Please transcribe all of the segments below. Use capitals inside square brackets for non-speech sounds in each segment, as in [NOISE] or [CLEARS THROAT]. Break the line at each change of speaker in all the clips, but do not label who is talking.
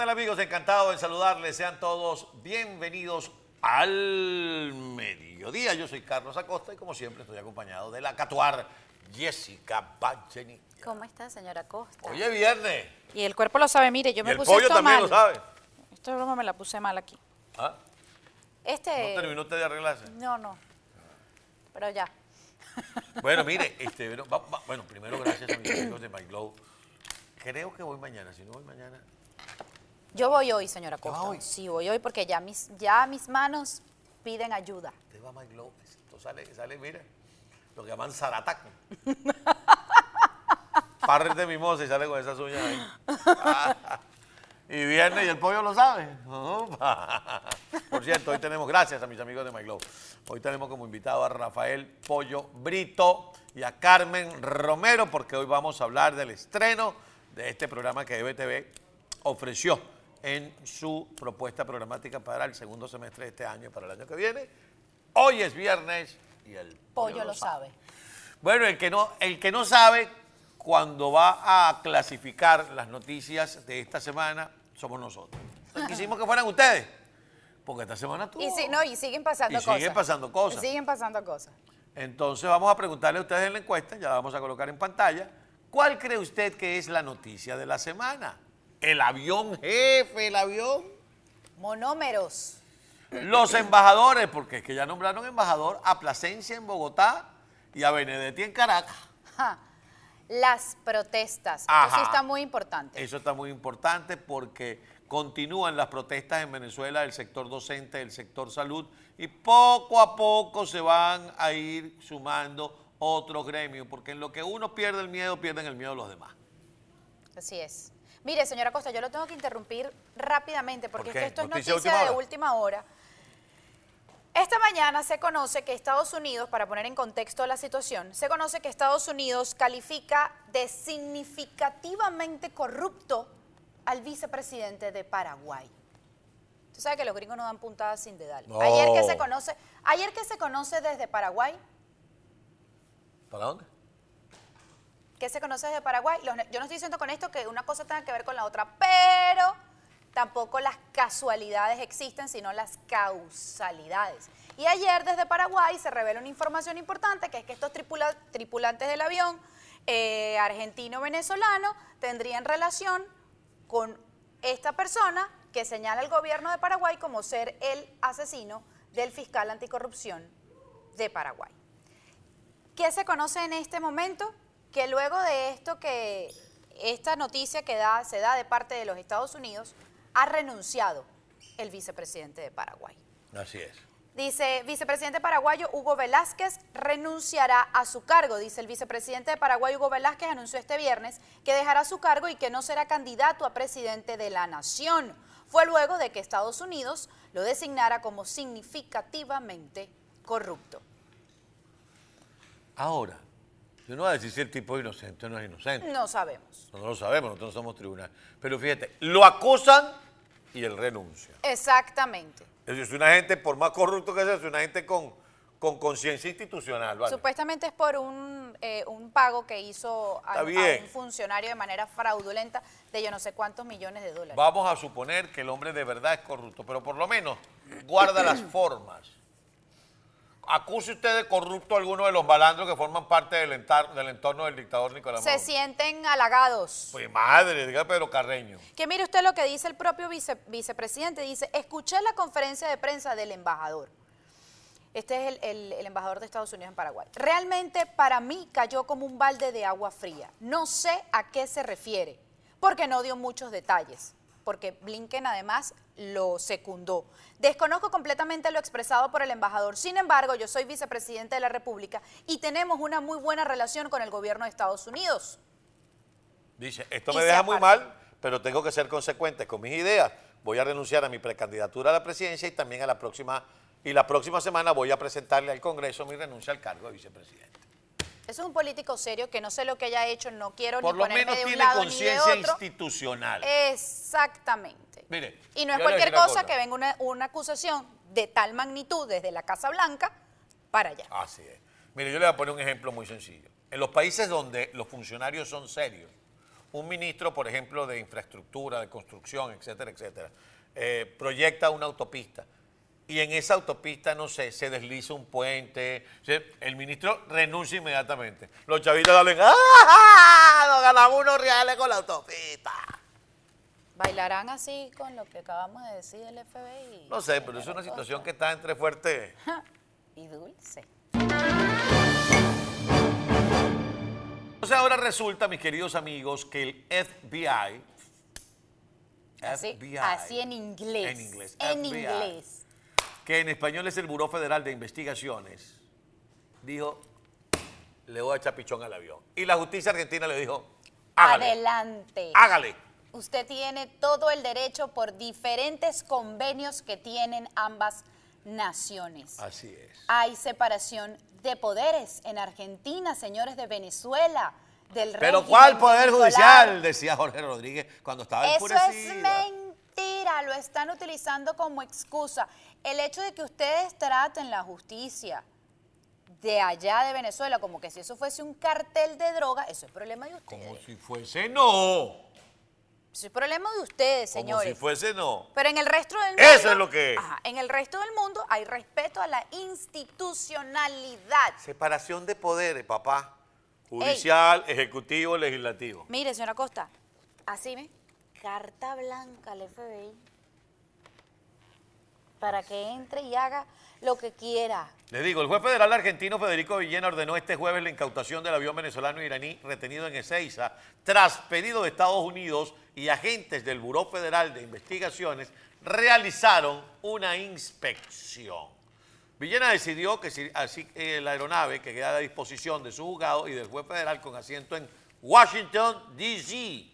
tal amigos? Encantado de saludarles. Sean todos bienvenidos al mediodía. Yo soy Carlos Acosta y como siempre estoy acompañado de la Catuar Jessica Bacheni.
¿Cómo está, señora Costa?
Hoy es viernes.
Y el cuerpo lo sabe, mire, yo
Y
me
el
puse
pollo
esto
también
mal.
lo sabe.
Esta broma me la puse mal aquí.
¿Ah?
Este...
¿No terminó usted de arreglarse?
No, no. Pero ya.
Bueno, mire, [LAUGHS] este, bueno, va- va- bueno, primero gracias a mis amigos de My Glow. Creo que voy mañana, si no voy mañana.
Yo voy hoy, señora Costa.
hoy?
Sí, voy hoy porque ya mis, ya mis manos piden ayuda.
Usted va a My Glow, esto sale, sale, mire, lo que llaman zarataco. [LAUGHS] Parres de mimosa y sale con esas uñas ahí. [LAUGHS] y viernes y el pollo lo sabe. Por cierto, hoy tenemos, gracias a mis amigos de My Glow, hoy tenemos como invitado a Rafael Pollo Brito y a Carmen Romero, porque hoy vamos a hablar del estreno de este programa que EBTV ofreció en su propuesta programática para el segundo semestre de este año y para el año que viene. Hoy es viernes y el
Pollo lo sabe.
bueno, el que no, el que no sabe cuando va a clasificar las noticias de esta semana somos nosotros. Quisimos que fueran ustedes, porque esta semana tú.
Y, si, no, y siguen pasando
Y
cosas.
siguen pasando cosas.
Y siguen pasando cosas.
Entonces vamos a preguntarle a ustedes en la encuesta, ya la vamos a colocar en pantalla, ¿cuál cree usted que es la noticia de la semana? El avión jefe, el avión.
Monómeros.
Los embajadores, porque es que ya nombraron embajador a Plasencia en Bogotá y a Benedetti en Caracas.
Ja. Las protestas. Sí está muy importante.
Eso está muy importante porque continúan las protestas en Venezuela del sector docente, del sector salud y poco a poco se van a ir sumando otros gremios, porque en lo que uno pierde el miedo, pierden el miedo los demás.
Así es. Mire, señora Costa, yo lo tengo que interrumpir rápidamente porque
¿Por
es
qué?
que esto es
¿Noticia de última
última hora. Esta mañana se conoce que Estados Unidos, para poner en contexto la situación, se conoce que Estados Unidos califica de significativamente corrupto al vicepresidente de Paraguay. Tú sabes que los gringos no dan puntadas sin dedal.
No.
Ayer que se conoce, ayer que se conoce desde Paraguay,
¿Para dónde?
¿Qué se conoce desde Paraguay? Yo no estoy diciendo con esto que una cosa tenga que ver con la otra, pero tampoco las casualidades existen, sino las causalidades. Y ayer desde Paraguay se revela una información importante, que es que estos tripula- tripulantes del avión eh, argentino-venezolano tendrían relación con esta persona que señala el gobierno de Paraguay como ser el asesino del fiscal anticorrupción de Paraguay. ¿Qué se conoce en este momento? Que luego de esto que esta noticia que da, se da de parte de los Estados Unidos, ha renunciado el vicepresidente de Paraguay.
Así es.
Dice, vicepresidente paraguayo Hugo Velázquez renunciará a su cargo. Dice el vicepresidente de Paraguay Hugo Velázquez anunció este viernes que dejará su cargo y que no será candidato a presidente de la nación. Fue luego de que Estados Unidos lo designara como significativamente corrupto.
Ahora, yo no voy a decir si el tipo es inocente o no es inocente.
No sabemos.
No, lo sabemos, nosotros no somos tribunal. Pero fíjate, lo acusan y él renuncia.
Exactamente.
Es decir, es una gente, por más corrupto que sea, es una gente con con conciencia institucional, ¿vale?
Supuestamente es por un, eh, un pago que hizo a, un funcionario de manera fraudulenta de yo no sé cuántos millones de dólares.
Vamos a suponer que el hombre de verdad es corrupto, pero por lo menos guarda las [CLEARS THROAT] formas. Acuse usted de corrupto a alguno de los balandros que forman parte del, entar- del entorno del dictador Nicolás
Se
Maduro.
sienten halagados.
Pues madre, diga Pedro Carreño.
Que mire usted lo que dice el propio vice- vicepresidente. Dice, escuché la conferencia de prensa del embajador. Este es el, el- el embajador de Estados Unidos en Paraguay. Realmente para mí cayó como un balde de agua fría. No sé a qué se refiere, porque no dio muchos detalles, porque Blinken además lo secundó. Desconozco completamente lo expresado por el embajador. Sin embargo, yo soy vicepresidente de la República y tenemos una muy buena relación con el gobierno de Estados Unidos.
Dice, esto me deja muy mal, pero tengo que ser consecuente con mis ideas. Voy a renunciar a mi precandidatura a la presidencia y también a la próxima, y la próxima semana voy a presentarle al Congreso mi renuncia al cargo de vicepresidente.
Eso es un político serio que no sé lo que haya hecho, no quiero
Por
ni
lo
ponerme
menos
de un
tiene
lado ni de
conciencia
otro.
institucional.
Exactamente.
Mire,
y no es cualquier cosa
cosa.
que venga una, una acusación de tal magnitud desde la Casa Blanca para allá.
Así es. Mire, yo le voy a poner un ejemplo muy sencillo. En los países donde los funcionarios son serios, un ministro, por ejemplo, de infraestructura, de construcción, etcétera, etcétera, eh, proyecta una autopista y en esa autopista, no sé, se desliza un puente, el ministro renuncia inmediatamente. Los chavitos salen, ¡ah! Nos ganamos unos reales con la autopista.
¿Bailarán así con lo que acabamos de decir del FBI?
No sé, pero es una situación que está entre fuerte. [LAUGHS]
Y dulce.
Entonces ahora resulta, mis queridos amigos, que el FBI,
Así,
FBI,
así en inglés.
En inglés.
En
FBI,
inglés.
Que en español es el Buró Federal de Investigaciones, dijo, le voy a echar pichón al avión. Y la justicia argentina le dijo, hágale,
Adelante.
hágale.
Usted tiene todo el derecho por diferentes convenios que tienen ambas naciones.
Así es.
Hay separación de poderes en Argentina, señores de Venezuela, del
Pero ¿cuál poder judicial? Decía Jorge Rodríguez cuando estaba
Eso es mentira, lo están utilizando como excusa. El hecho de que ustedes traten la justicia de allá de Venezuela como que si eso fuese un cartel de droga, eso es problema de ustedes.
Como si fuese no.
Eso es problema de ustedes,
Como
señores.
si fuese no.
Pero en el resto del mundo.
Eso es lo que es.
Ajá, en el resto del mundo hay respeto a la institucionalidad.
Separación de poderes, papá. Judicial, ejecutivo, legislativo.
Mire, señora Costa, así ve, carta blanca al FBI para que entre y haga lo que quiera.
Les digo, el juez federal argentino Federico Villena ordenó este jueves la incautación del avión venezolano iraní retenido en Ezeiza tras pedido de Estados Unidos y agentes del Buró Federal de Investigaciones realizaron una inspección. Villena decidió que si, eh, la aeronave que queda a disposición de su juzgado y del juez federal con asiento en Washington, D.C.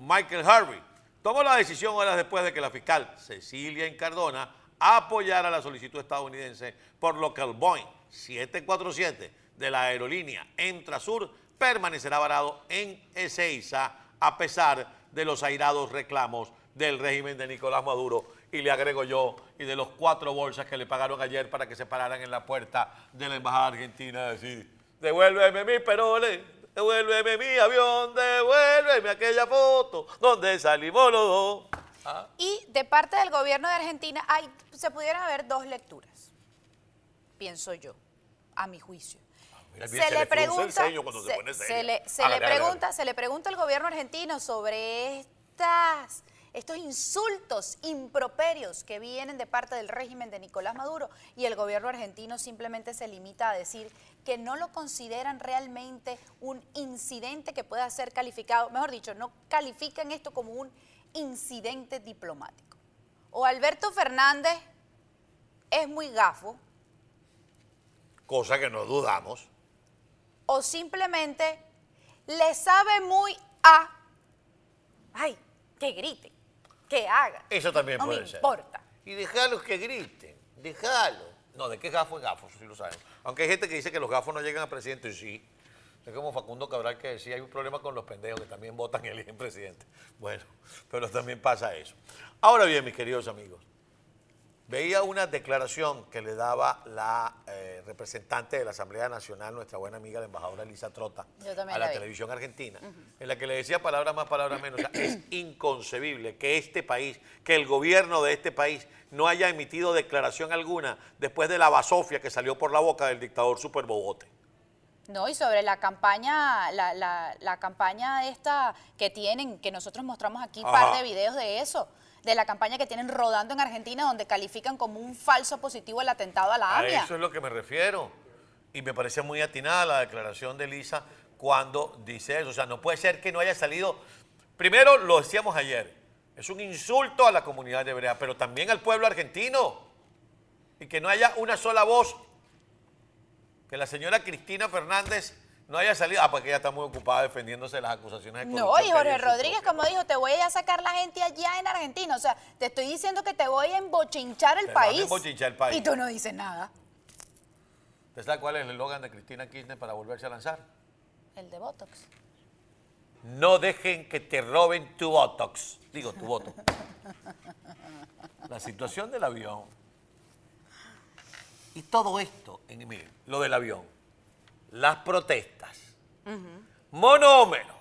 Michael Harvey tomó la decisión horas después de que la fiscal Cecilia Incardona apoyara la solicitud estadounidense, por lo que Boeing 747 de la aerolínea Entrasur permanecerá varado en Ezeiza a pesar de los airados reclamos del régimen de Nicolás Maduro. Y le agrego yo y de los cuatro bolsas que le pagaron ayer para que se pararan en la puerta de la embajada argentina a decir devuélveme mi peroles devuélveme mi avión devuélveme aquella foto donde salimos los dos Ah,
Y de parte del gobierno de Argentina hay, se pudieran haber dos lecturas, pienso yo, a mi juicio.
Mira, se le cuando se
le, se pregunta, se le pregunta al gobierno argentino sobre estas, estos insultos improperios que vienen de parte del régimen de Nicolás Maduro y el gobierno argentino simplemente se limita a decir que no lo consideran realmente un incidente que pueda ser calificado, mejor dicho, no califican esto como un incidente diplomático. O Alberto Fernández es muy gafo,
cosa que no dudamos
o simplemente le sabe muy a, ay, que grite, que haga.
Eso también
no
puede
me
ser.
importa.
Y dejalos que griten, déjalo. No, de qué gafo es gafo, eso sí lo sabemos. Aunque hay gente que dice que los gafos no llegan a presidente, y sí. Es como Facundo Cabral que decía, hay un problema con los pendejos que también votan y eligen presidente. Bueno, pero también pasa eso. Ahora bien, mis queridos amigos, veía una declaración que le daba la eh, representante de la Asamblea Nacional, nuestra buena amiga, la embajadora Elisa Trota, a
la
la
vi.
televisión argentina, en la que le decía palabras más, palabras menos. O sea, es [CLEARS THROAT] inconcebible que este país, que el gobierno de este país no haya emitido declaración alguna después de la basofia que salió por la boca del dictador Super Bobote.
No, y sobre la campaña, la, la- la campaña esta que tienen, que nosotros mostramos aquí un par de videos de eso, de la campaña que tienen rodando en Argentina donde califican como un falso positivo el atentado a la
A
AMIA.
eso es lo que me refiero. Y me parece muy atinada la declaración de Elisa cuando dice eso. O sea, no puede ser que no haya salido. Primero, lo decíamos ayer, es un insulto a la comunidad de hebrea, pero también al pueblo argentino. Y que no haya una sola voz. Que la señora Cristina Fernández no haya salido. Ah, porque ella está muy ocupada defendiéndose de las acusaciones de
No,
corrupción
y
que
Jorge Rodríguez, como dijo, te voy a ir a sacar la gente allá en Argentina. O sea, te estoy diciendo que te voy a embochinchar el
Te van a
país.
embochinchar el país.
Y tú no dices nada.
¿Usted sabe cuál es el eslogan de Cristina Kirchner para volverse a lanzar?
El de Botox.
No dejen que te roben tu Botox. Digo, tu voto. [LAUGHS] La situación del avión. Y todo esto, en, miren, lo del avión, las protestas, monómeros,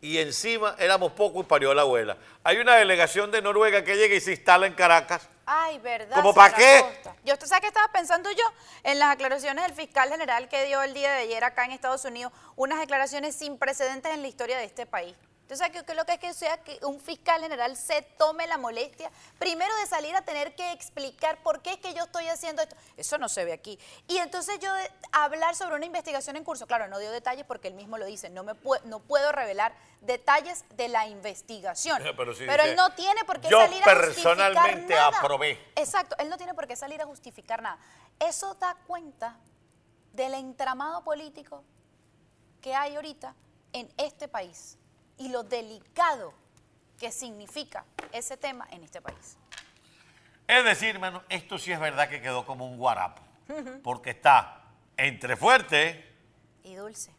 y encima éramos pocos y parió la abuela. Hay una delegación de Noruega que llega y se instala en Caracas.
Ay, ¿verdad?
¿Cómo pa'
Sara
qué?
Costa? Yo, ¿tú sabes qué estaba pensando yo? En las aclaraciones del fiscal general que dio el día de ayer acá en Estados Unidos, unas declaraciones sin precedentes en la historia de este país. ¿Tú sabes qué, es lo que es que sea que un fiscal general se tome la molestia primero de salir a tener que explicar por qué es que yo estoy haciendo esto? Eso no se ve aquí. Y entonces yo de- hablar sobre una investigación en curso, claro, no dio detalles porque él mismo lo dice, no, me pue- no puedo revelar detalles de la investigación.
Pero sí
Pero
dice,
él no tiene por qué
"Yo
salir a justificar
personalmente
nada.
aprobé".
Exacto, él no tiene por qué salir a justificar nada. Eso da cuenta del entramado político que hay ahorita en este país y lo delicado que significa ese tema en este país.
Es decir, hermano, esto sí es verdad que quedó como un guarapo. Porque está entre fuerte
Y dulce.